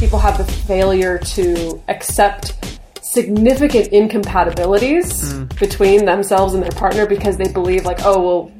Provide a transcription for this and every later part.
people have the failure to accept significant incompatibilities hmm. between themselves and their partner because they believe like oh well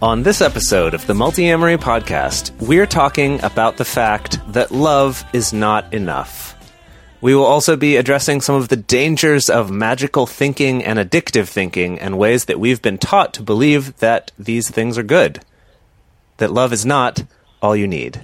On this episode of the Multiamory Podcast, we're talking about the fact that love is not enough. We will also be addressing some of the dangers of magical thinking and addictive thinking and ways that we've been taught to believe that these things are good. That love is not all you need.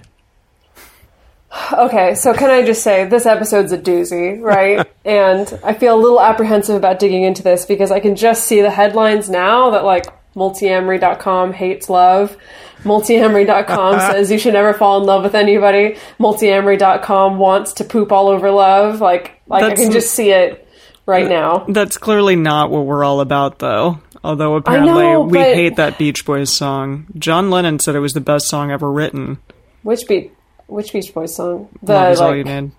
Okay, so can I just say this episode's a doozy, right? and I feel a little apprehensive about digging into this because I can just see the headlines now that like multiamory.com hates love. Multiamory.com says you should never fall in love with anybody. Multiamory.com wants to poop all over love. Like like I can just see it right now. That's clearly not what we're all about, though. Although apparently know, we but- hate that Beach Boys song. John Lennon said it was the best song ever written. Which beat which Beach Boys song? The Love is all you need.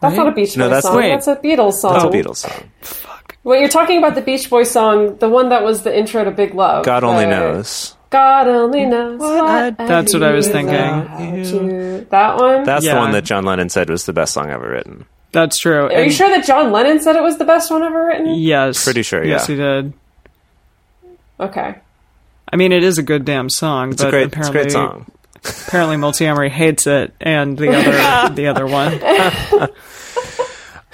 that's not a Beach Boys No, that's- song. Wait. That's a Beatles song. That's a Beatles song. Wait, you're talking about the Beach Boys song, the one that was the intro to Big Love. God only the- knows. God only knows. What That's what I was thinking. That one. That's the one that John Lennon said was the best song ever written. That's true. Are you sure that John Lennon said it was the best one ever written? Yes. Pretty sure, Yes, yeah. he did. Okay. I mean, it is a good damn song, It's but a great, it's a apparently, great song. apparently, Multiamory hates it, and the other, the other one.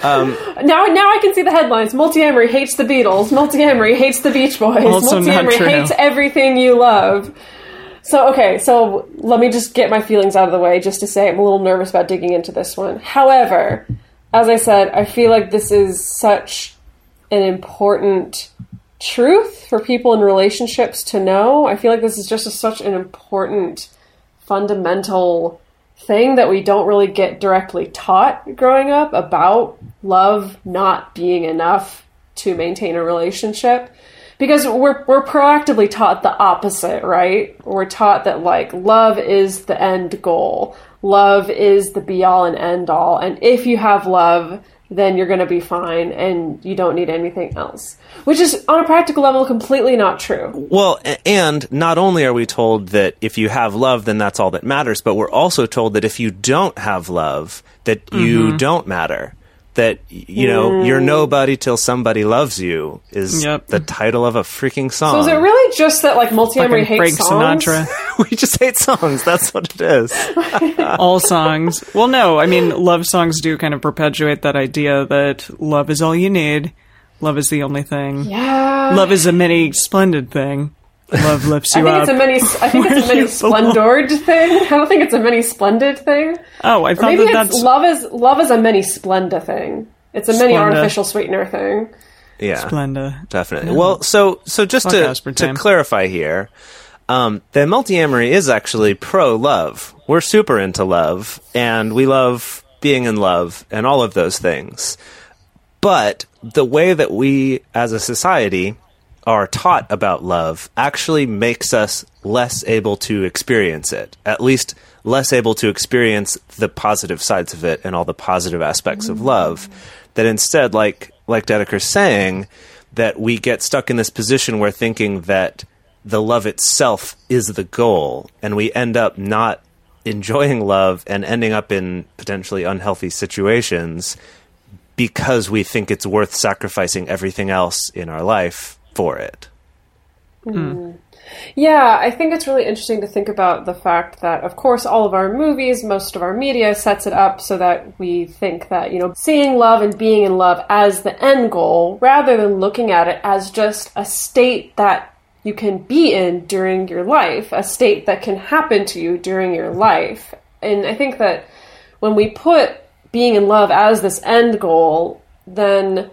Now, now I can see the headlines. Multiamory hates the Beatles. Multiamory hates the Beach Boys. Also not Multiamory true. hates everything you love. So okay, so let me just get my feelings out of the way, just to say I'm a little nervous about digging into this one. However, as I said, I feel like this is such an important truth for people in relationships to know. I feel like this is just a, such an important fundamental thing that we don't really get directly taught growing up about love not being enough to maintain a relationship because we're we're proactively taught the opposite, right? We're taught that like love is the end goal. Love is the be all and end all. And if you have love, then you're going to be fine and you don't need anything else. Which is on a practical level completely not true. Well, and not only are we told that if you have love, then that's all that matters, but we're also told that if you don't have love, that Mm-hmm. you don't matter. That you know you're mm. nobody till somebody loves you is Yep. the title of a freaking song. So is it really just that like multiamory Fucking hates Frank songs? Sinatra. we just hate songs. That's what it is. all songs. Well, no, I mean, love songs do kind of perpetuate that idea that love is all you need. Love is the only thing. Yeah. Love is a many splendid thing. Love lifts I think up. it's a many. I think it's a where many belong. splendored thing. I don't think it's a many splendid thing. oh, I thought maybe that it's that's love is love is a many splenda thing. It's a many Splenda. artificial sweetener thing. Yeah, Splenda. definitely. Well, so so just Fuck to aspartame. to clarify here, um, the multiamory is actually pro love. We're super into love, and we love being in love and all of those things. But the way that we as a society are taught about love actually makes us less able to experience it. At least less able to experience the positive sides of it and all the positive aspects of love. That instead, like like Dedeker's saying, that we get stuck in this position where thinking that the love itself is the goal, and we end up not enjoying love and ending up in potentially unhealthy situations because we think it's worth sacrificing everything else in our life for it. Hmm. Hmm. Yeah, I think it's really interesting to think about the fact that, of course, all of our movies, most of our media sets it up so that we think that, you know, seeing love and being in love as the end goal rather than looking at it as just a state that you can be in during your life, a state that can happen to you during your life. And I think that when we put being in love as this end goal, then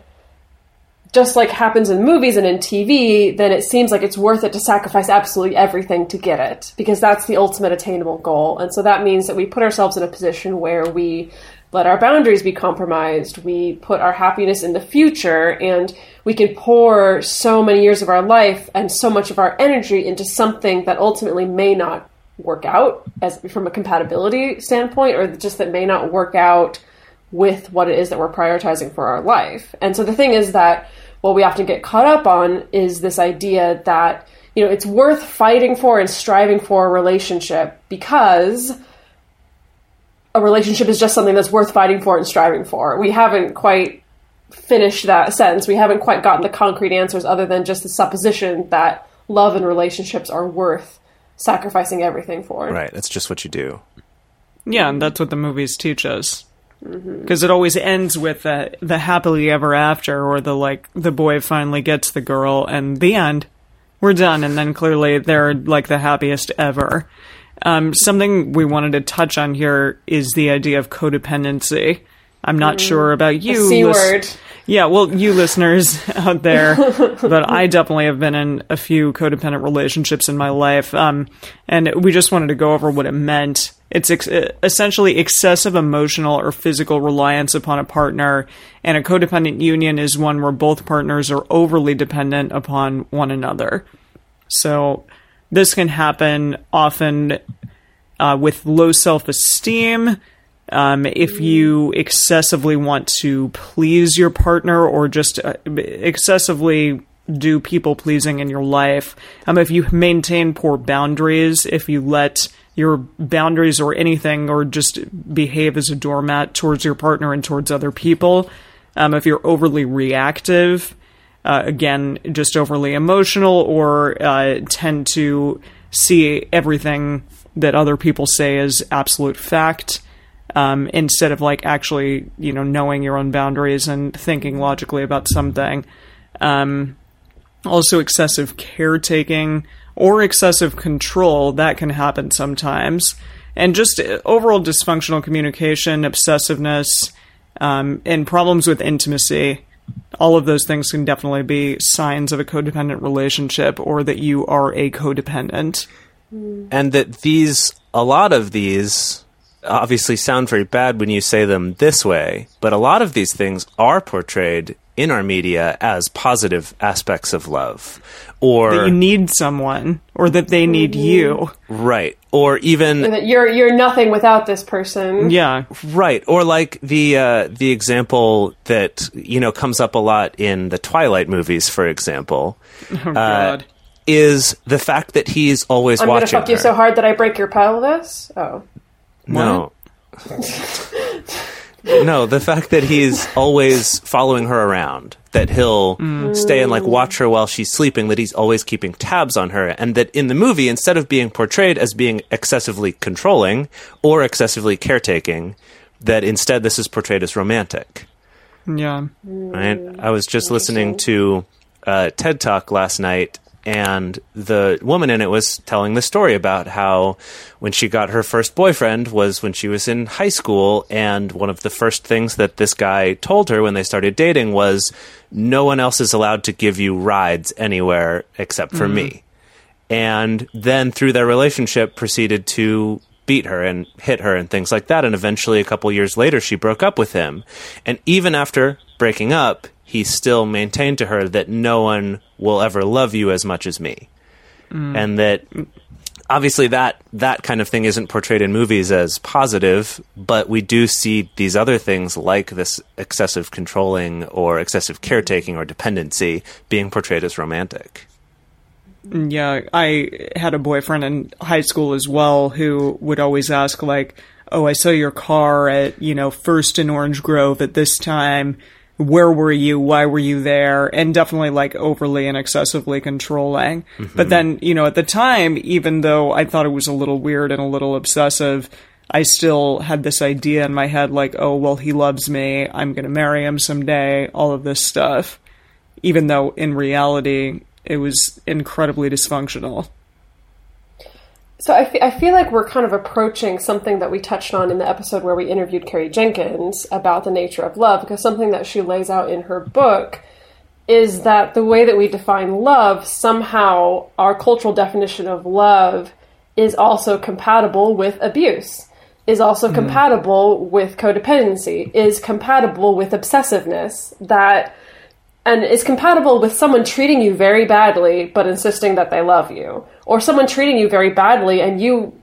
just like happens in movies and in TV, then it seems like it's worth it to sacrifice absolutely everything to get it because that's the ultimate attainable goal. And so that means that we put ourselves in a position where we let our boundaries be compromised, we put our happiness in the future, and we can pour so many years of our life and so much of our energy into something that ultimately may not work out as from a compatibility standpoint or just that may not work out with what it is that we're prioritizing for our life. And so the thing is that what we often get caught up on is this idea that, you know, it's worth fighting for and striving for a relationship because a relationship is just something that's worth fighting for and striving for. We haven't quite finished that sentence. We haven't quite gotten the concrete answers other than just the supposition that love and relationships are worth sacrificing everything for. Right. That's just what you do. Yeah, and that's what the movies teach us. Because it always ends with the, the happily ever after, or the like, the boy finally gets the girl, and the end. We're done, and then clearly they're like the happiest ever. Um, something we wanted to touch on here is the idea of codependency. I'm not sure about you. C lis- word. Yeah, well, you listeners out there, but I definitely have been in a few codependent relationships in my life, um, and we just wanted to go over what it meant. It's ex- essentially excessive emotional or physical reliance upon a partner, and a codependent union is one where both partners are overly dependent upon one another. So, this can happen often uh, with low self esteem. Um, if you excessively want to please your partner or just uh, excessively do people pleasing in your life, um, if you maintain poor boundaries, if you let your boundaries or anything or just behave as a doormat towards your partner and towards other people, um, if you're overly reactive, uh, again, just overly emotional or uh, tend to see everything that other people say as absolute fact um, instead of like actually, you know, knowing your own boundaries and thinking logically about something. Um, also, excessive caretaking or excessive control that can happen sometimes, and just overall dysfunctional communication, obsessiveness, um, and problems with intimacy. All of those things can definitely be signs of a codependent relationship or that you are a codependent. and that these a lot of these obviously sound very bad when you say them this way but a lot of these things are portrayed in our media as positive aspects of love or That you need someone or that they need you. right or even That you're you're nothing without this person. Yeah. Right, or like the uh, the example that you know comes up a lot in the Twilight movies, for example, Oh, uh, is the fact that he's always I'm gonna watching fuck you so hard that I break your pelvis. Oh, No. no, the fact that he's always following her around, that he'll stay and like watch her while she's sleeping, that he's always keeping tabs on her, and that in the movie, instead of being portrayed as being excessively controlling or excessively caretaking, that instead this is portrayed as romantic. Yeah. right? I was just listening to uh, TED Talk last night, and the woman in it was telling the story about how when she got her first boyfriend was when she was in high school, and one of the first things that this guy told her when they started dating was, "No one else is allowed to give you rides anywhere except for me." Mm-hmm. and then through their relationship proceeded to beat her and hit her and things like that and eventually a couple years later she broke up with him and even after breaking up he still maintained to her that no one will ever love you as much as me. Mm. And that obviously that that kind of thing isn't portrayed in movies as positive but we do see these other things like this excessive controlling or excessive caretaking or dependency being portrayed as romantic. Yeah, I had a boyfriend in high school as well who would always ask like, "Oh, I saw your car at, you know, First in Orange Grove at this time. Where were you? Why were you there?" And definitely like overly and excessively controlling. Mm-hmm. But then, you know, at the time, even though I thought it was a little weird and a little obsessive, I still had this idea in my head like, "Oh, well, he loves me. I'm going to marry him someday." All of this stuff. Even though in reality it was incredibly dysfunctional. So I I feel like we're kind of approaching something that we touched on in the episode where we interviewed Carrie Jenkins about the nature of love, because something that she lays out in her book is that the way that we define love, somehow our cultural definition of love is also compatible with abuse, is also mm-hmm. compatible with codependency, is compatible with obsessiveness, that and is compatible with someone treating you very badly but insisting that they love you. Or someone treating you very badly and you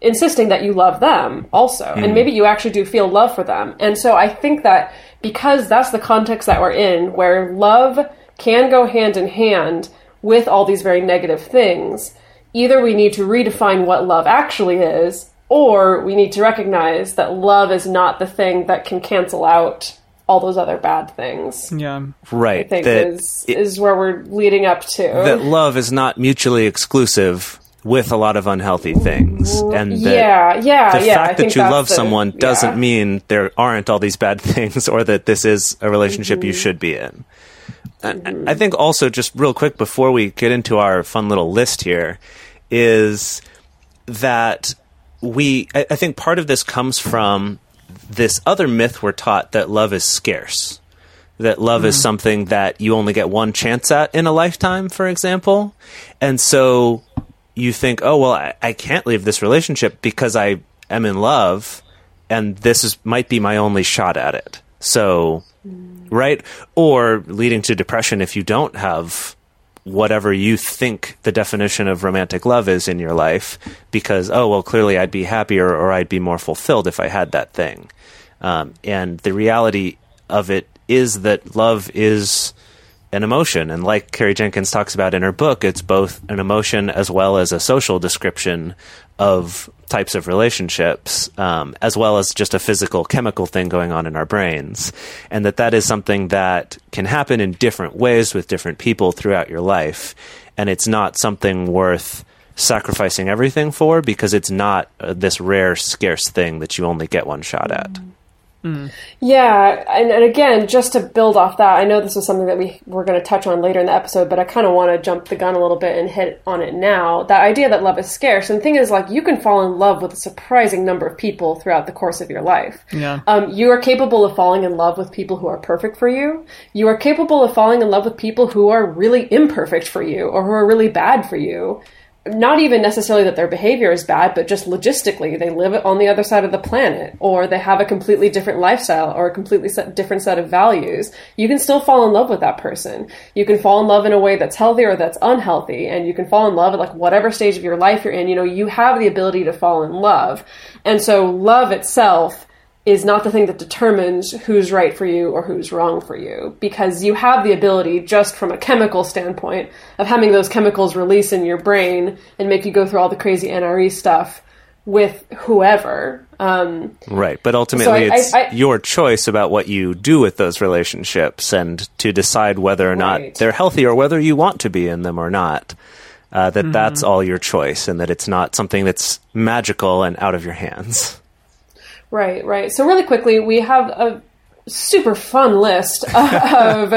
insisting that you love them also. And hmm. maybe you actually do feel love for them. And so i think that because that's the context that we're in where love can go hand in hand with all these very negative things either we need to redefine what love actually is or we need to recognize that love is not the thing that can cancel out all those other bad things Yeah. Right. I think that is it- is where we're leading up to. that love is not mutually exclusive with a lot of unhealthy things, and that yeah, yeah, the yeah. Fact think that you love the- someone yeah. doesn't mean there aren't all these bad things, or that this is a relationship Mm-hmm. you should be in. And I think also, just real quick before we get into our fun little list here, is that we, I, I think part of this comes from this other myth we're taught that love is scarce. That love is mm-hmm. something that you only get one chance at in a lifetime, for example. And so you think, oh, well, I, I can't leave this relationship because I am in love and this is might be my only shot at it. So, mm. right? Or leading to depression if you don't have whatever you think the definition of romantic love is in your life because oh well clearly i'd be happier or i'd be more fulfilled if i had that thing. Um, and the reality of it is that love is an emotion. And like carrie jenkins talks about in her book it's both an emotion as well as a social description of types of relationships um, as well as just a physical chemical thing going on in our brains. And that that is something that can happen in different ways with different people throughout your life. And it's not something worth sacrificing everything for because it's not uh, this rare scarce thing that you only get one shot at Yeah, and, and again, just to build off that, I know this is something that we we're going to touch on later in the episode, but I kind of want to jump the gun a little bit and hit on it now. That idea that love is scarce, and the thing is, like, you can fall in love with a surprising number of people throughout the course of your life. Yeah. Um, you are capable of falling in love with people who are perfect for you. You are capable of falling in love with people who are really imperfect for you or who are really bad for you. Not even necessarily that their behavior is bad, but just logistically, they live on the other side of the planet, or they have a completely different lifestyle, or a completely set, different set of values. You can still fall in love with that person. You can fall in love in a way that's healthy or that's unhealthy, and you can fall in love at like whatever stage of your life you're in. You know, you have the ability to fall in love. And so love itself is not the thing that determines who's right for you or who's wrong for you because you have the ability just from a chemical standpoint of having those chemicals release in your brain and make you go through all the crazy NRE stuff with whoever um, Right, but ultimately I- it's I- I- your choice about what you do with those relationships and to decide whether or not they're healthy or whether you want to be in them or not. Uh, that that's all your choice and that it's not something that's magical and out of your hands. Right, right. So really quickly, we have a super fun list of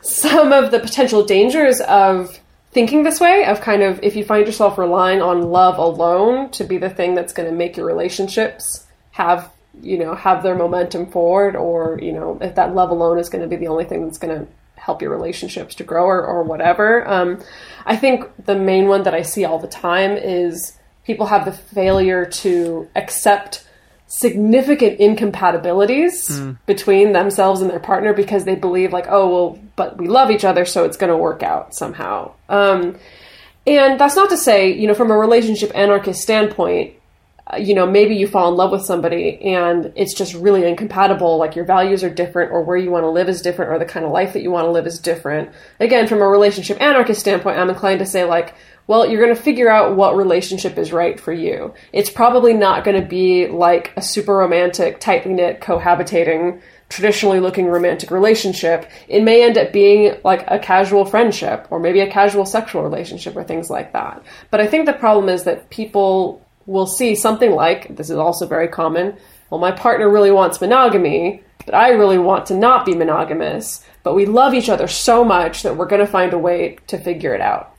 some of the potential dangers of thinking this way of kind of if you find yourself relying on love alone to be the thing that's going to make your relationships have you know have their momentum forward or you know if that love alone is going to be the only thing that's going to help your relationships to grow or, or whatever um, i think the main one that i see all the time is people have the failure to accept significant incompatibilities between themselves and their partner because they believe like oh well but we love each other so it's going to work out somehow. Um, and that's not to say you know from a relationship anarchist standpoint uh, you know maybe you fall in love with somebody and it's just really incompatible like your values are different or where you want to live is different or the kind of life that you want to live is different. Again from a relationship anarchist standpoint i'm inclined to say like well you're going to figure out what relationship is right for you it's probably not going to be like a super romantic tightly knit cohabitating traditionally looking romantic relationship it may end up being like a casual friendship or maybe a casual sexual relationship or things like that but i think the problem is that people will see something like this is also very common. Well, my partner really wants monogamy, but I really want to not be monogamous. But we love each other so much that we're going to find a way to figure it out.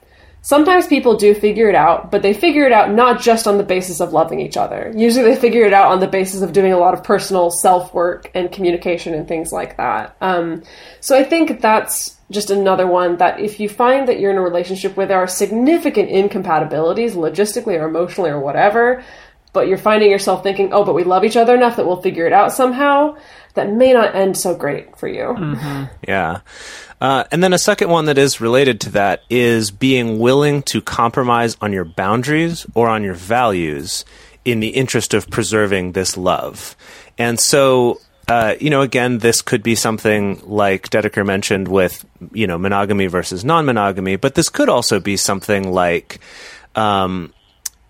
Sometimes people do figure it out, but they figure it out not just on the basis of loving each other. Usually they figure it out on the basis of doing a lot of personal self work and communication and things like that. Um, so I think that's just another one that if you find that you're in a relationship where there are significant incompatibilities, logistically or emotionally or whatever, but you're finding yourself thinking, oh, but we love each other enough that we'll figure it out somehow, that may not end so great for you. Yeah. Uh, and then a second one that is related to that is being willing to compromise on your boundaries or on your values in the interest of preserving this love. And so, uh, you know, again, this could be something like Dedeker mentioned with, you know, monogamy versus non monogamy, but this could also be something like um,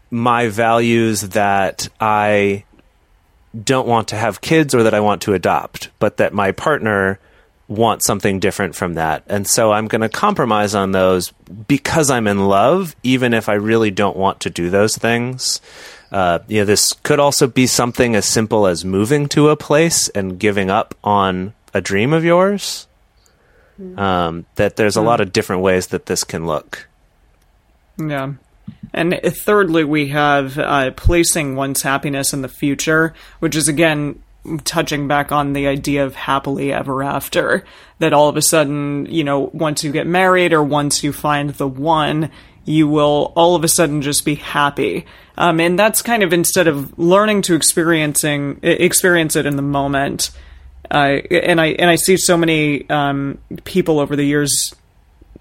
my values that I don't want to have kids or that I want to adopt, but that my partner wants something different from that. And so I'm going to compromise on those because I'm in love, even if I really don't want to do those things. Uh, you know, this could also be something as simple as moving to a place and giving up on a dream of yours. Um, that there's a lot of different ways that this can look. Yeah. And thirdly, we have uh, placing one's happiness in the future, which is again touching back on the idea of happily ever after. That all of a sudden, you know, once you get married or once you find the one, you will all of a sudden just be happy. Um, and that's kind of instead of learning to experiencing experience it in the moment. Uh, and I and I see so many um, people over the years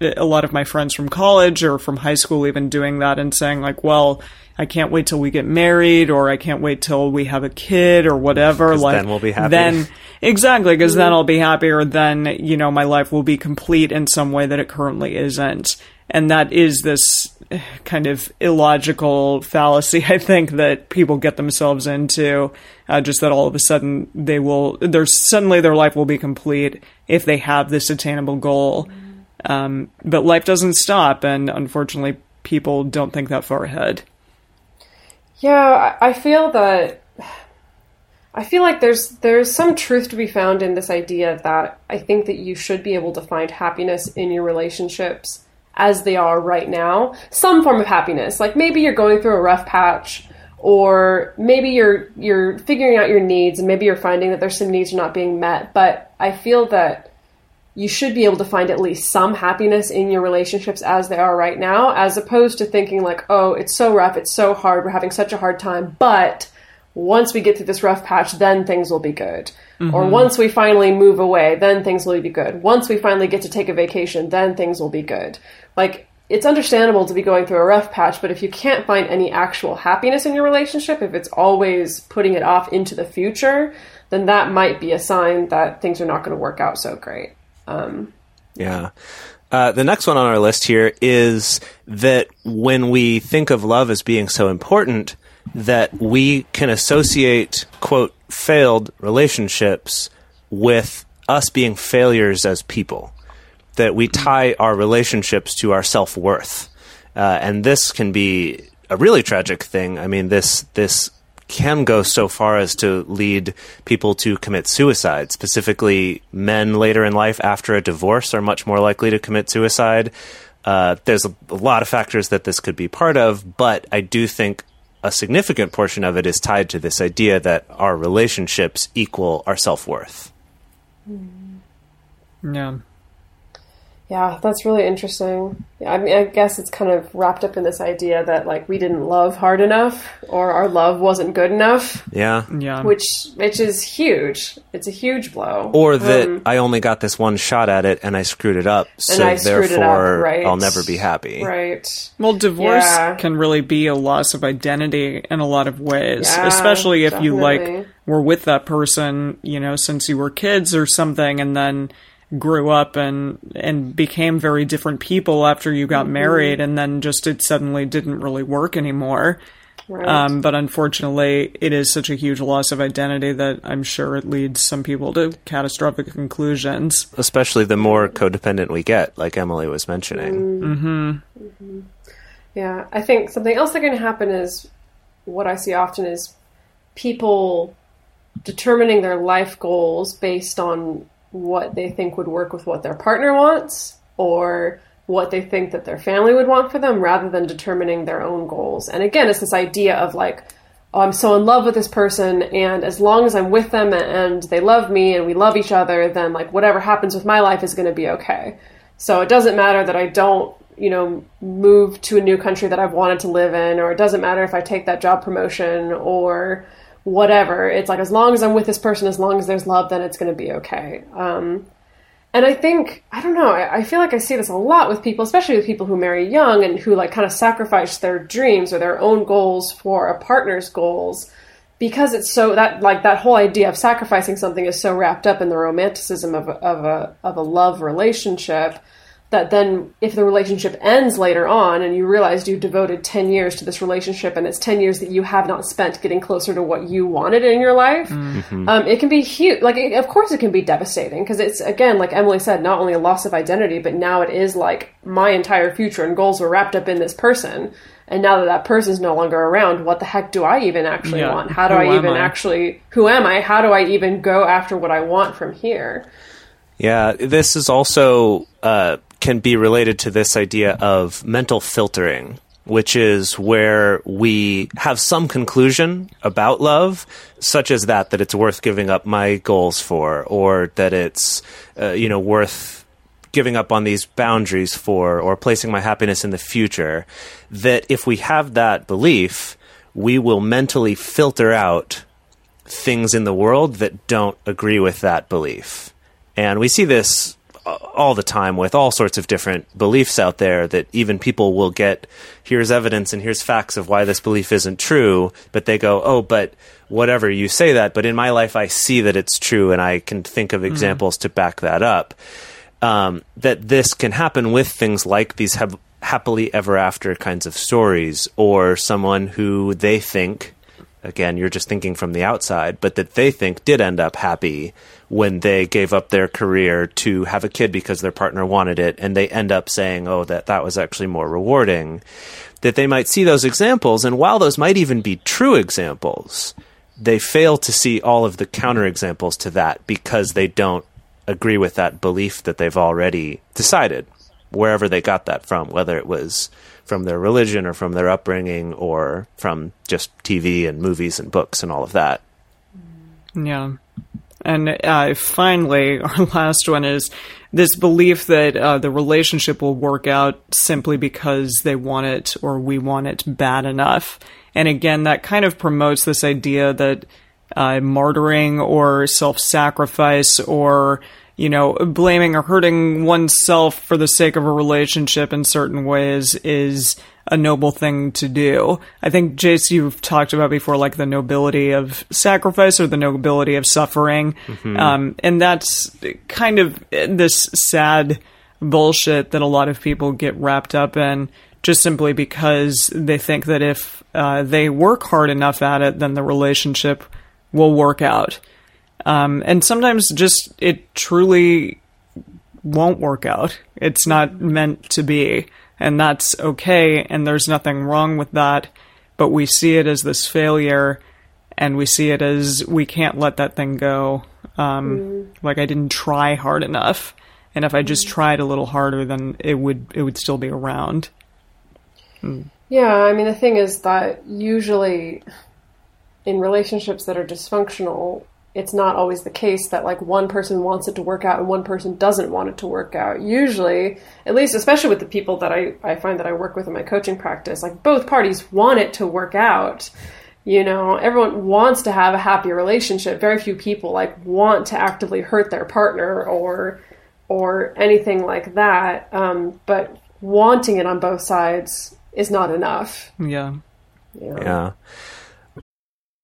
a lot of my friends from college or from high school even doing that and saying like, well, I can't wait till we get married or I can't wait till we have a kid or whatever. Like then we'll be happy. Then exactly because then I'll be happy or then you know my life will be complete in some way that it currently isn't. And that is this eh, kind of illogical fallacy, I think, that people get themselves into. Uh, just that all of a sudden they will, there's suddenly their life will be complete if they have this attainable goal. Um, but life doesn't stop, and unfortunately, people don't think that far ahead. Yeah, I feel that I feel like there's there's some truth to be found in this idea that I think that you should be able to find happiness in your relationships as they are right now. Some form of happiness. Like maybe you're going through a rough patch or maybe you're you're figuring out your needs and maybe you're finding that there's some needs are not being met, but I feel that you should be able to find at least some happiness in your relationships as they are right now, as opposed to thinking like, oh, it's so rough, it's so hard, we're having such a hard time, but once we get through this rough patch, then things will be good. Or mm-hmm. once we finally move away, then things will be good. Once we finally get to take a vacation, then things will be good. Like, it's understandable to be going through a rough patch, but if you can't find any actual happiness in your relationship, if it's always putting it off into the future, then that might be a sign that things are not going to work out so great. Um, Yeah. Uh, the next one on our list here is that when we think of love as being so important, that we can associate, quote, failed relationships with us being failures as people. That we tie our relationships to our self worth. Uh, and this can be a really tragic thing. I mean, this, this can go so far as to lead people to commit suicide. Specifically, men later in life after a divorce are much more likely to commit suicide. Uh, there's a, a lot of factors that this could be part of, but I do think a significant portion of it is tied to this idea that our relationships equal our self worth. Yeah. Yeah, that's really interesting. I mean, I guess it's kind of wrapped up in this idea that like we didn't love hard enough, or our love wasn't good enough, Yeah. Yeah. which which is huge. It's a huge blow. Or that Um, I only got this one shot at it and I screwed it up, so I screwed it up, therefore right. I'll never be happy. right. Well, divorce Yeah. can really be a loss of identity in a lot of ways, Yeah, especially if you like were with that person, you know, since you were kids or something, and then grew up and and became very different people after you Mm-hmm. got married, and then just it suddenly didn't really work anymore. Right. Um, but unfortunately, it is such a huge loss of identity that I'm sure it leads some people to catastrophic conclusions. Especially the more codependent we get, like Emily was mentioning. Yeah, I think something else that can happen is what I see often is people determining their life goals based on what they think would work with what their partner wants or what they think that their family would want for them rather than determining their own goals. And again, it's this idea of like, oh, I'm so in love with this person, and as long as I'm with them and they love me and we love each other, then like whatever happens with my life is going to be okay. So it doesn't matter that I don't, you know, move to a new country that I've wanted to live in, or it doesn't matter if I take that job promotion or whatever. It's like as long as I'm with this person, as long as there's love, then it's going to be okay. Um, and I think, I don't know, I, I feel like I see this a lot with people, especially with people who marry young and who like kind of sacrifice their dreams or their own goals for a partner's goals because it's so that like that whole idea of sacrificing something is so wrapped up in the romanticism of of a, of a love relationship that then if the relationship ends later on and you realize you devoted 10 years to this relationship and it's 10 years that you have not spent getting closer to what you wanted in your life um, it can be huge like it, of course it can be devastating because it's again like emily said not only a loss of identity but now it is like my entire future and goals were wrapped up in this person. And now that that person's no longer around what the heck do i even actually Yeah, want? How do who i even I? actually who am i? How do i even go after what i want from here? Yeah, this is also uh, can be related to this idea of mental filtering, which is where we have some conclusion about love, such as that that it's worth giving up my goals for, or that it's uh, you know worth giving up on these boundaries for, or placing my happiness in the future. That if we have that belief, we will mentally filter out things in the world that don't agree with that belief. And we see this all the time with all sorts of different beliefs out there that even people will get here's evidence and here's facts of why this belief isn't true, but they go, "Oh, but whatever, you say that, but in my life I see that it's true and I can think of examples to back that up." Um, that this can happen with things like these hap- happily ever after kinds of stories or someone who they think again, you're just thinking from the outside, but that they think did end up happy when they gave up their career to have a kid because their partner wanted it, and they end up saying, oh, that that was actually more rewarding. That they might see those examples, and while those might even be true examples, they fail to see all of the counterexamples to that because they don't agree with that belief that they've already decided, wherever they got that from, whether it was from their religion or from their upbringing or from just TV and movies and books and all of that. Yeah. And uh, finally, our last one is this belief that uh, the relationship will work out simply because they want it or we want it bad enough. And again, that kind of promotes this idea that uh, martyring or self sacrifice or you know, blaming or hurting oneself for the sake of a relationship in certain ways is a noble thing to do. I think, Jase, you've talked about before, like the nobility of sacrifice or the nobility of suffering. Um, and that's kind of this sad bullshit that a lot of people get wrapped up in just simply because they think that if uh, they work hard enough at it, then the relationship will work out. Um, and sometimes just it truly won't work out. It's not meant to be. And that's okay. And there's nothing wrong with that. But we see it as this failure and we see it as we can't let that thing go. Um, mm-hmm. Like I didn't try hard enough. And if I just mm-hmm. tried a little harder, then it would, it would still be around. Mm. Yeah, I mean, the thing is that usually in relationships that are dysfunctional, it's not always the case that like one person wants it to work out and one person doesn't want it to work out. Usually, at least especially with the people that I, I find that I work with in my coaching practice, like both parties want it to work out. You know, everyone wants to have a happy relationship. Very few people like want to actively hurt their partner or or anything like that. Um, but wanting it on both sides is not enough. Yeah. you know? Yeah.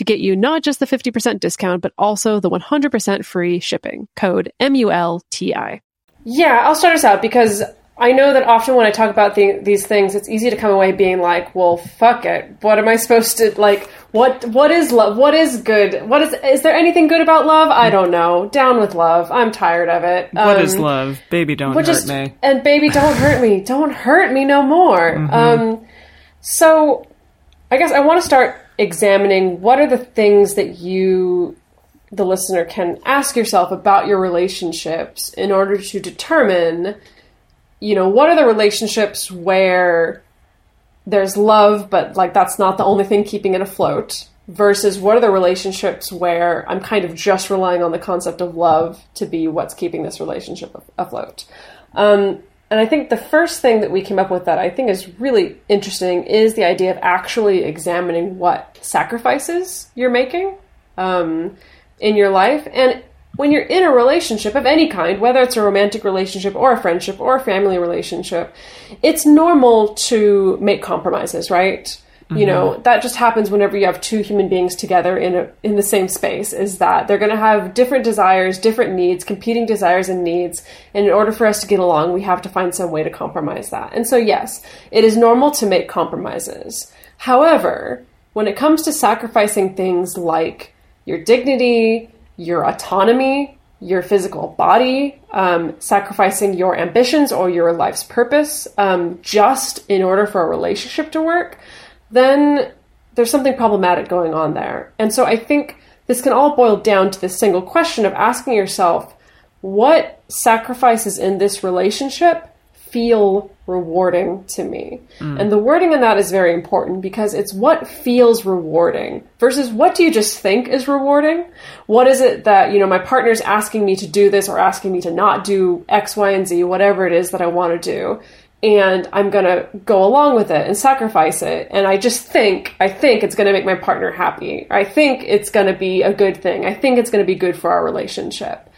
to get you not just the 50% discount, but also the 100% free shipping. Code M-U-L-T-I. Yeah, I'll start us out because I know that often when I talk about the, these things, it's easy to come away being like, "Well, fuck it. What am I supposed to like? What what is love? What is good? What is is there anything good about love? I don't know. Down with love. I'm tired of it. What is Um, love? Baby, don't hurt is me. and baby, don't hurt me. Don't hurt me no more. Um, so I guess I want to start examining what are the things that you, the listener, can ask yourself about your relationships in order to determine, you know, what are the relationships where there's love, but like that's not the only thing keeping it afloat, versus what are the relationships where I'm kind of just relying on the concept of love to be what's keeping this relationship afloat. Um, and I think the first thing that we came up with that I think is really interesting is the idea of actually examining what sacrifices you're making um, in your life. And when you're in a relationship of any kind, whether it's a romantic relationship or a friendship or a family relationship, it's normal to make compromises, right? You know, that just happens whenever you have two human beings together in a in the same space is that they're going to have different desires, different needs, competing desires and needs, and in order for us to get along, we have to find some way to compromise that. And so yes, it is normal to make compromises. However, when it comes to sacrificing things like your dignity, your autonomy, your physical body, um, sacrificing your ambitions or your life's purpose um, just in order for a relationship to work, then there's something problematic going on there. And so I think this can all boil down to this single question of asking yourself what sacrifices in this relationship feel rewarding to me. Mm. And the wording in that is very important because it's what feels rewarding versus what do you just think is rewarding? What is it that, you know, my partner's asking me to do this or asking me to not do X, Y, and Z, whatever it is that I want to do. And I'm going to go along with it and sacrifice it. And I just think, I think it's going to make my partner happy. I think it's going to be a good thing. I think it's going to be good for our relationship.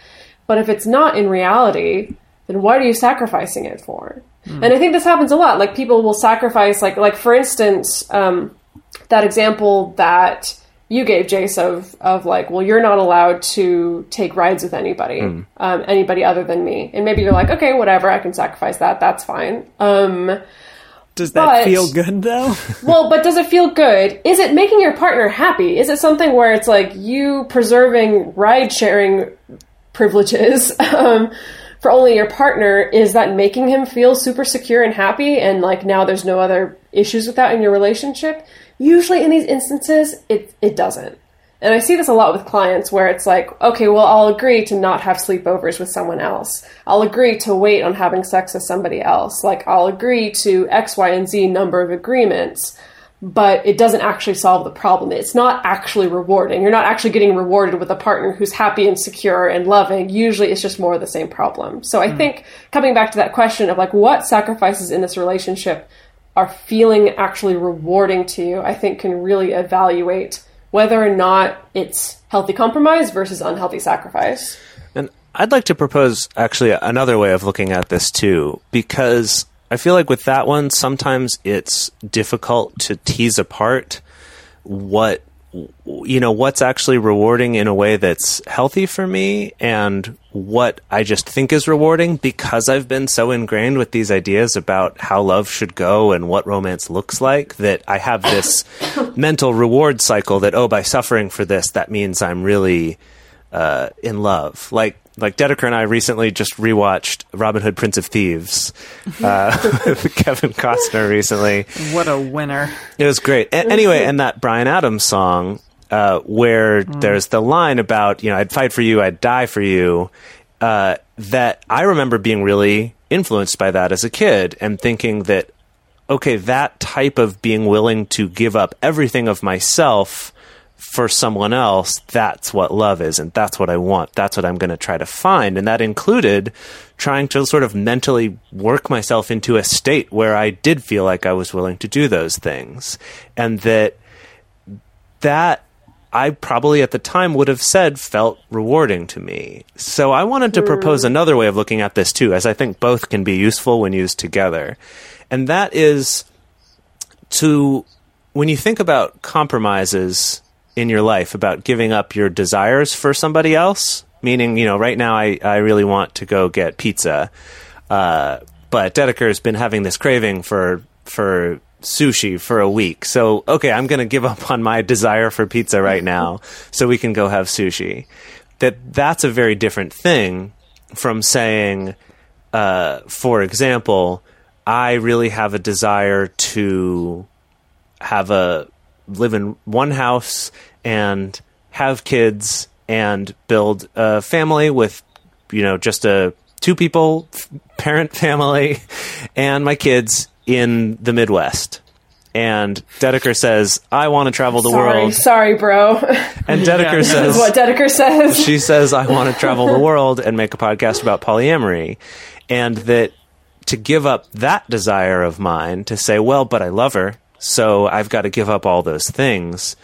But if it's not in reality, then what are you sacrificing it for? And I think this happens a lot. Like people will sacrifice, like like for instance, um, that example that you gave, Jase, of of like, well, you're not allowed to take rides with anybody, um, anybody other than me. And maybe you're like, okay, whatever, I can sacrifice that. That's fine. Um, Does that but- feel good though? well, but does it feel good? Is it making your partner happy? Is it something where it's like you preserving ride sharing privileges um, for only your partner? Is that making him feel super secure and happy? And like now there's no other issues with that in your relationship? Usually in these instances, it, it doesn't. And I see this a lot with clients where it's like, okay, well, I'll agree to not have sleepovers with someone else. I'll agree to wait on having sex with somebody else. Like, I'll agree to X, Y, and Z number of agreements, but it doesn't actually solve the problem. It's not actually rewarding. You're not actually getting rewarded with a partner who's happy and secure and loving. Usually it's just more of the same problem. So I hmm. think coming back to that question of like, what sacrifices in this relationship are feeling actually rewarding to you, I think can really evaluate whether or not it's healthy compromise versus unhealthy sacrifice. And I'd like to propose actually another way of looking at this too, because I feel like with that one, sometimes it's difficult to tease apart what you know what's actually rewarding in a way that's healthy for me and what I just think is rewarding because I've been so ingrained with these ideas about how love should go and what romance looks like that I have this mental reward cycle that oh by suffering for this that means I'm really uh, in love. Like like Dedeker and I recently just rewatched Robin Hood Prince of Thieves uh, with Kevin Costner recently What a winner. it was great. A- anyway, and that Bryan Adams song, uh, where there's the line about, you know, I'd fight for you, I'd die for you, uh, that I remember being really influenced by that as a kid and thinking that, okay, that type of being willing to give up everything of myself for someone else, that's what love is, and that's what I want. That's what I'm going to try to find. And that included trying to sort of mentally work myself into a state where I did feel like I was willing to do those things. And that that I probably at the time would have said felt rewarding to me. So I wanted to hmm. propose another way of looking at this too, as I think both can be useful when used together. And that is to, when you think about compromises in your life, about giving up your desires for somebody else, meaning, you know, right now I, I really want to go get pizza. Uh, but Dedeker's been having this craving for for sushi for a week. So, okay, I'm going to give up on my desire for pizza right now so we can go have sushi. That that's a very different thing from saying uh, for example, I really have a desire to have a live in one house and have kids and build a family with you know just a two people f- parent family and my kids in the Midwest. And Dedeker says, "I want to travel the Sorry, world." sorry, bro. And Dedeker is says, what Dedeker says. she says, I want to travel the world and make a podcast about polyamory. And that to give up that desire of mine to say, well, but I love her, so I've got to give up all those things,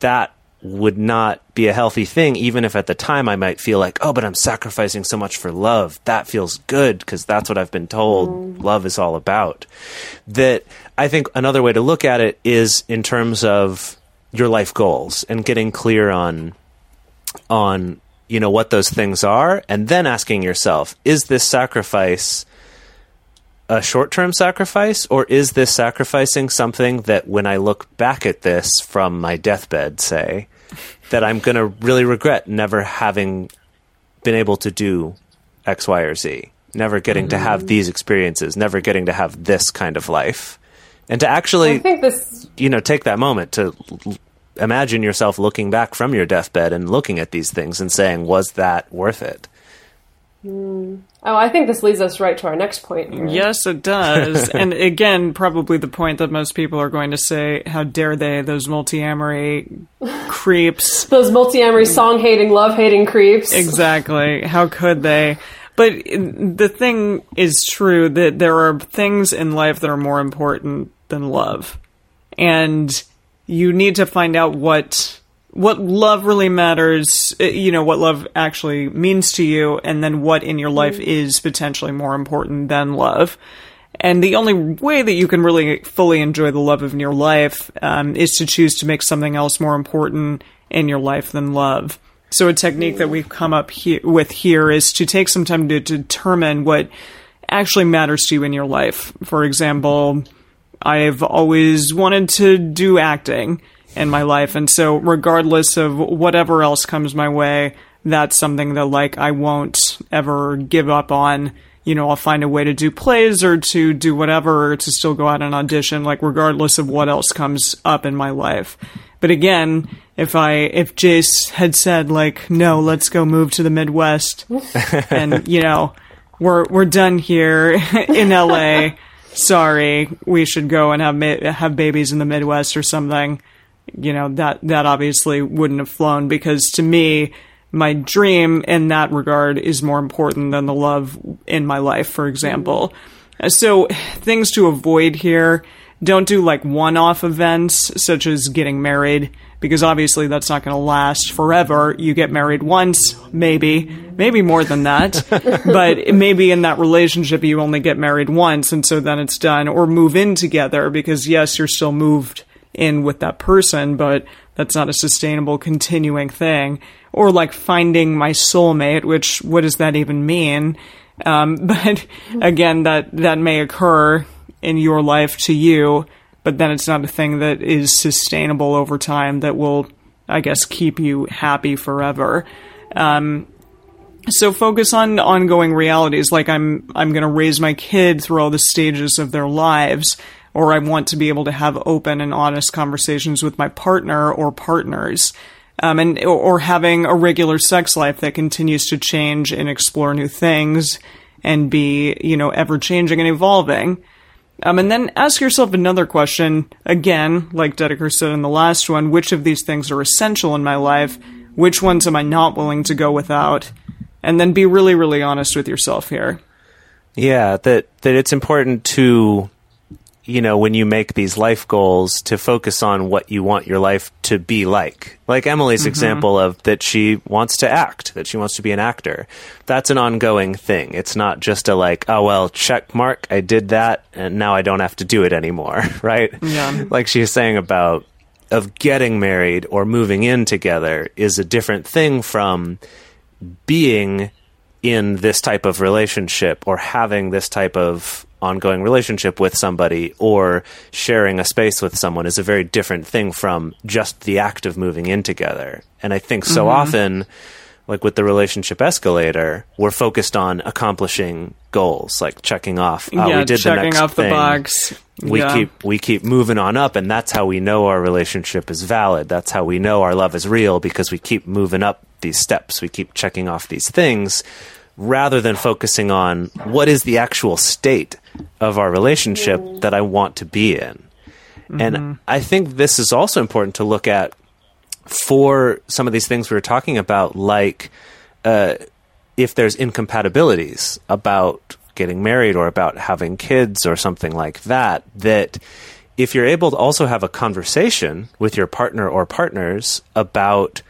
that would not be a healthy thing, even if at the time I might feel like, oh, but I'm sacrificing so much for love. That feels good because that's what I've been told love is all about. That I think another way to look at it is in terms of your life goals and getting clear on on you know what those things are and then asking yourself is this sacrifice a short-term sacrifice or is this sacrificing something that when i look back at this from my deathbed say that i'm going to really regret never having been able to do x y or z? Never getting to have mm. these experiences never getting to have this kind of life. And to actually I think this you know take that moment to l- imagine yourself looking back from your deathbed and looking at these things and saying was that worth it Hmm. Oh, I think this leads us right to our next point. here. Yes, it does. and again, probably the point that most people are going to say, how dare they, those multiamory creeps. Those multiamory song hating, love hating creeps. Exactly. How could they? But the thing is true that there are things in life that are more important than love. And you need to find out what what love really matters, uh, you know, what love actually means to you and then what in your life is potentially more important than love. And the only way that you can really fully enjoy the love of your life um, is to choose to make something else more important in your life than love. So, a technique that we've come up he- with here is to take some time to determine what actually matters to you in your life. For example, I've always wanted to do acting in my life, and so regardless of whatever else comes my way, that's something that like I won't ever give up on. You know, I'll find a way to do plays or to do whatever or to still go out and audition, like regardless of what else comes up in my life. But again, if I if Jase had said like, no, let's go move to the Midwest, and you know, we're we're done here in LA. Sorry, we should go and have ma- have babies in the Midwest or something. You know that that obviously wouldn't have flown because to me, my dream in that regard is more important than the love in my life, for example. So things to avoid here. Don't do like one-off events such as getting married because obviously that's not going to last forever. You get married once, maybe, maybe more than that, but maybe in that relationship you only get married once and so then it's done or move in together because yes, you're still moved in with that person, but that's not a sustainable continuing thing. Or like finding my soulmate, which what does that even mean? Um, but again, that that may occur in your life to you, but then it's not a thing that is sustainable over time that will, I guess, keep you happy forever. Um, so focus on ongoing realities like i'm i'm going to raise my kid through all the stages of their lives or i want to be able to have open and honest conversations with my partner or partners um, and or, having a regular sex life that continues to change and explore new things and be you know ever changing and evolving. Um, and then ask yourself another question again like dedeker said in the last one which of these things are essential in my life? Which ones am i not willing to go without? And then be really really honest with yourself here. Yeah, that that it's important to you know, when you make these life goals to focus on what you want your life to be like. Like Emily's mm-hmm. example of that she wants to act, that she wants to be an actor. That's an ongoing thing. It's not just a like, oh well, check mark, I did that and now I don't have to do it anymore, right? Yeah. Like she's saying about of getting married or moving in together is a different thing from being in this type of relationship or having this type of ongoing relationship with somebody or sharing a space with someone is a very different thing from just the act of moving in together. And I think so mm-hmm. often, like with the relationship escalator, we're focused on accomplishing goals, like checking off. Oh, yeah we did the checking next off the thing box we Yeah. keep we keep moving on up and that's how we know our relationship is valid that's how we know our love is real because we keep moving up these steps we keep checking off these things rather than focusing on what is the actual state of our relationship that I want to be in. And I think this is also important to look at for some of these things we were talking about like uh, if there's incompatibilities about getting married or about having kids or something like that, that if you're able to also have a conversation with your partner or partners about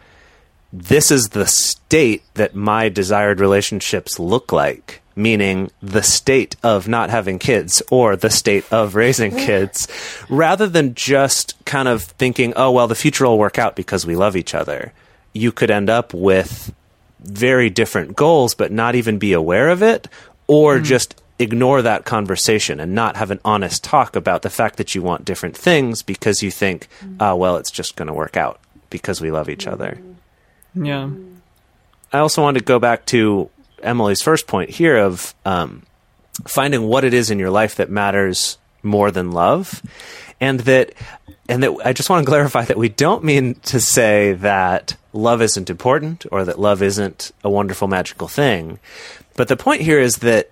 this is the state that my desired relationships look like, meaning the state of not having kids or the state of raising kids, rather than just kind of thinking, oh, well, the future will work out because we love each other. You could end up with very different goals, but not even be aware of it, or hmm. just ignore that conversation and not have an honest talk about the fact that you want different things because you think, hmm. ah, well, it's just going to work out because we love each hmm. other. Yeah I also want to go back to Emily's first point here of um, finding what it is in your life that matters more than love, and that and that I just want to clarify that we don't mean to say that love isn't important or that love isn't a wonderful magical thing, but the point here is that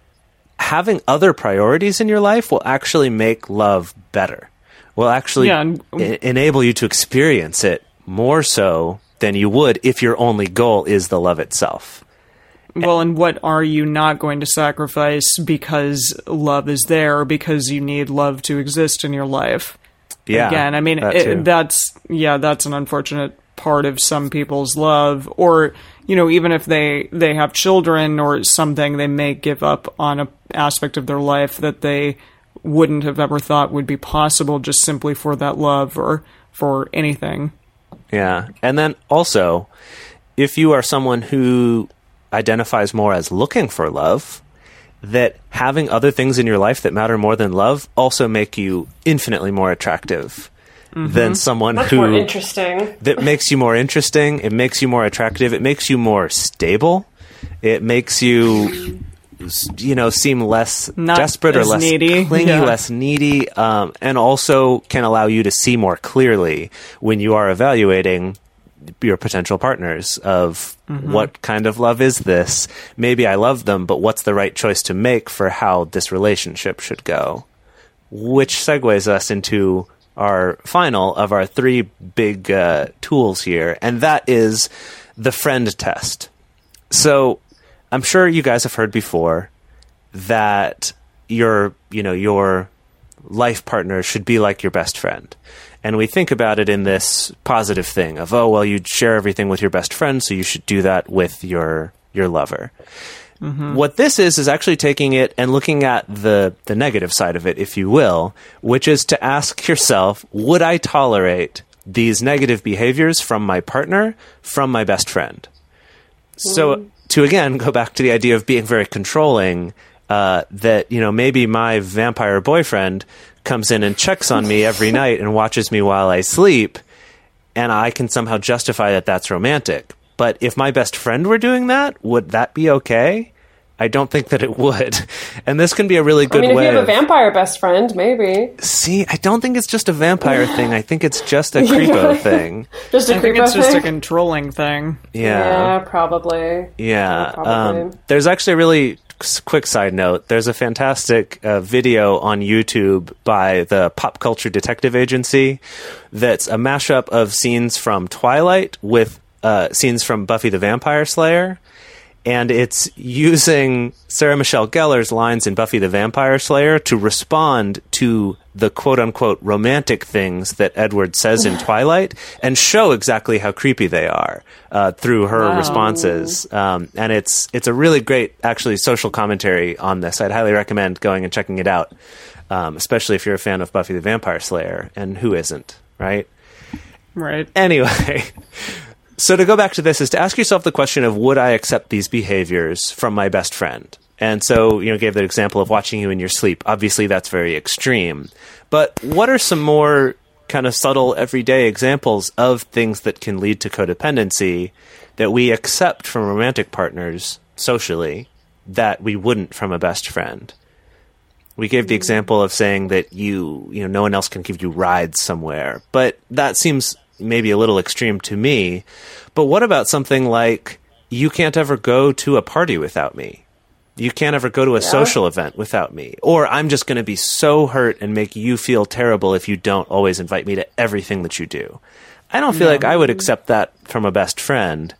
having other priorities in your life will actually make love better. Will actually Yeah, and- e- enable you to experience it more so than you would if your only goal is the love itself. Well, and what are you not going to sacrifice because love is there, or because you need love to exist in your life? Yeah. Again, I mean, that it, that's yeah, that's an unfortunate part of some people's love, or you know, even if they they have children or something, they may give up on a aspect of their life that they wouldn't have ever thought would be possible just simply for that love or for anything. Yeah. And then also, if you are someone who identifies more as looking for love, that having other things in your life that matter more than love also make you infinitely more attractive mm-hmm. than someone Much who more interesting. that makes you more interesting, it makes you more attractive, it makes you more stable. It makes you s- you know seem less Not desperate or less needy. clingy, Yeah. less needy, um, and also can allow you to see more clearly when you are evaluating your potential partners of what kind of love is this? Maybe I love them, but what's the right choice to make for how this relationship should go? Which segues us into our final of our three big uh, tools here, and that is the friend test. So I'm sure you guys have heard before that your you know your life partner should be like your best friend. And we think about it in this positive thing of, oh, well, you share everything with your best friend, so you should do that with your your lover. Mm-hmm. What this is is actually taking it and looking at the the negative side of it, if you will, which is to ask yourself, would I tolerate these negative behaviors from my partner, from my best friend? So mm. To again go back to the idea of being very controlling, uh, that you know maybe my vampire boyfriend comes in and checks on me every night and watches me while I sleep, and I can somehow justify that that's romantic. But if my best friend were doing that, would that be okay? I don't think that it would. And this can be a really good I good mean, if way. you have a vampire best friend, maybe See, I don't think it's just a vampire thing. I think it's just a creepo thing. just a I think creepo it's just a controlling thing. yeah, probably. Yeah. probably. Um, there's actually a really quick side note. There's a fantastic uh, video on YouTube by the Pop Culture Detective Agency that's a mashup of scenes from Twilight with uh, scenes from Buffy the Vampire Slayer. And it's using Sarah Michelle Gellar's lines in Buffy the Vampire Slayer to respond to the quote unquote romantic things that Edward says in Twilight and show exactly how creepy they are uh, through her Wow. responses. Um, and it's it's a really great, actually, social commentary on this. I'd highly recommend going and checking it out, um, especially if you're a fan of Buffy the Vampire Slayer. And who isn't, right? Right. Anyway, so to go back to this is to ask yourself the question of would I accept these behaviors from my best friend? And so, you know, gave the example of watching you in your sleep. Obviously, that's very extreme. But what are some more kind of subtle everyday examples of things that can lead to codependency that we accept from romantic partners socially that we wouldn't from a best friend? We gave the hmm. example of saying that you, you know, no one else can give you rides somewhere, but that seems maybe a little extreme to me. But what about something like you can't ever go to a party without me? You can't ever go to a social event without me. Or I'm just going to be so hurt and make you feel terrible if you don't always invite me to everything that you do. I don't feel like I would accept that from a best friend,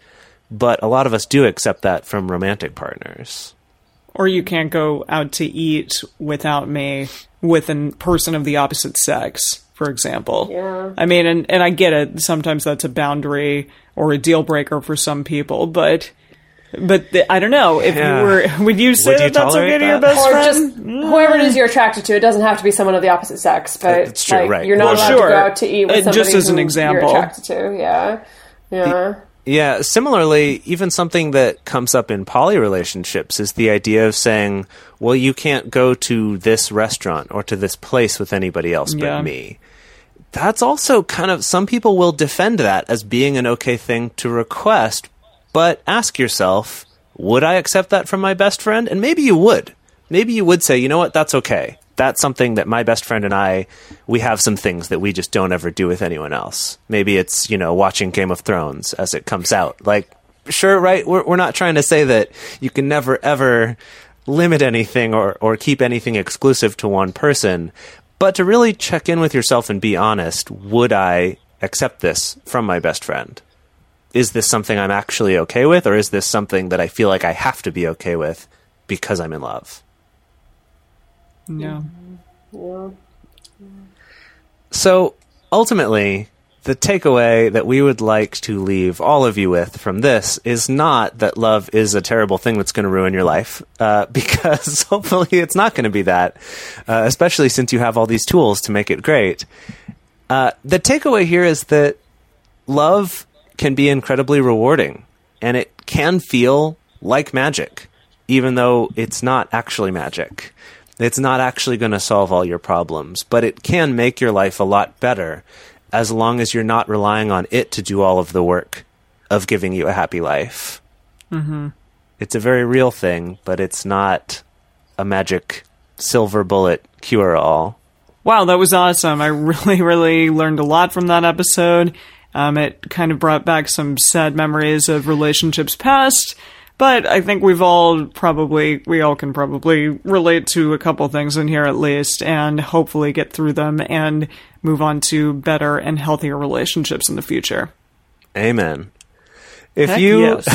but a lot of us do accept that from romantic partners. Or you can't go out to eat without me with a person of the opposite sex, for example. Yeah. I mean, and, and I get it. Sometimes that's a boundary or a deal breaker for some people, but but the, I don't know if Yeah. you were. Would you say Would you that that's tolerate okay to your that? best Or friend? just whoever it is you're attracted to. It doesn't have to be someone of the opposite sex, but it's true, like, right. you're not Well, allowed sure. to go out to eat with Uh, somebody just as an example. you're attracted to. Yeah, yeah. Yeah, similarly, even something that comes up in poly relationships is the idea of saying, well, you can't go to this restaurant or to this place with anybody else but me. That's also kind of, some people will defend that as being an okay thing to request, but ask yourself, would I accept that from my best friend? And maybe you would. Maybe you would say, you know what, that's okay. That's something that my best friend and I, we have some things that we just don't ever do with anyone else. Maybe it's, you know, watching Game of Thrones as it comes out. Like, sure, right? We're, we're not trying to say that you can never, ever limit anything or, or keep anything exclusive to one person. But to really check in with yourself and be honest, would I accept this from my best friend? Is this something I'm actually okay with, or is this something that I feel like I have to be okay with because I'm in love? Yeah. So ultimately, the takeaway that we would like to leave all of you with from this is not that love is a terrible thing that's going to ruin your life, uh, because hopefully it's not going to be that, uh, especially since you have all these tools to make it great. Uh, the takeaway here is that love can be incredibly rewarding and it can feel like magic, even though it's not actually magic. It's not actually going to solve all your problems, but it can make your life a lot better as long as you're not relying on it to do all of the work of giving you a happy life. Mm-hmm. It's a very real thing, but it's not a magic silver bullet cure all. Wow, that was awesome. I really, really learned a lot from that episode. Um, it kind of brought back some sad memories of relationships past, but I think we've all probably, we all can probably relate to a couple things in here at least, and hopefully get through them and move on to better and healthier relationships in the future. Amen. If Heck you yes.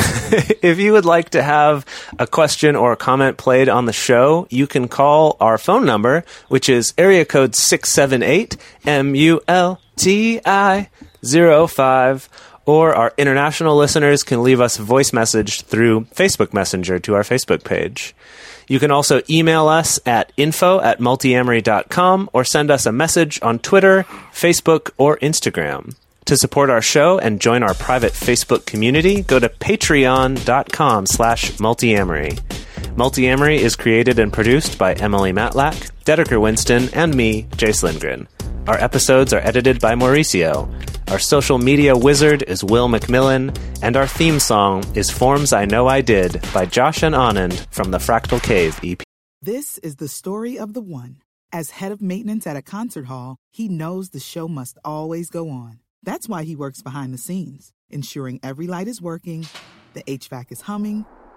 if you would like to have a question or a comment played on the show, you can call our phone number, which is area code 678 MULTI 05 or our international listeners can leave us a voice message through Facebook Messenger to our Facebook page. You can also email us at info at multiamory.com or send us a message on Twitter, Facebook, or Instagram. To support our show and join our private Facebook community, go to patreon.com slash multiamory. Multiamory is created and produced by Emily Matlack, Dedeker Winston, and me, Jase Lindgren. Our episodes are edited by Mauricio. Our social media wizard is Will McMillan, and our theme song is Forms I Know I Did by Josh and Anand from the Fractal Cave EP. This is the story of the one. As head of maintenance at a concert hall, he knows the show must always go on. That's why he works behind the scenes, ensuring every light is working, the HVAC is humming,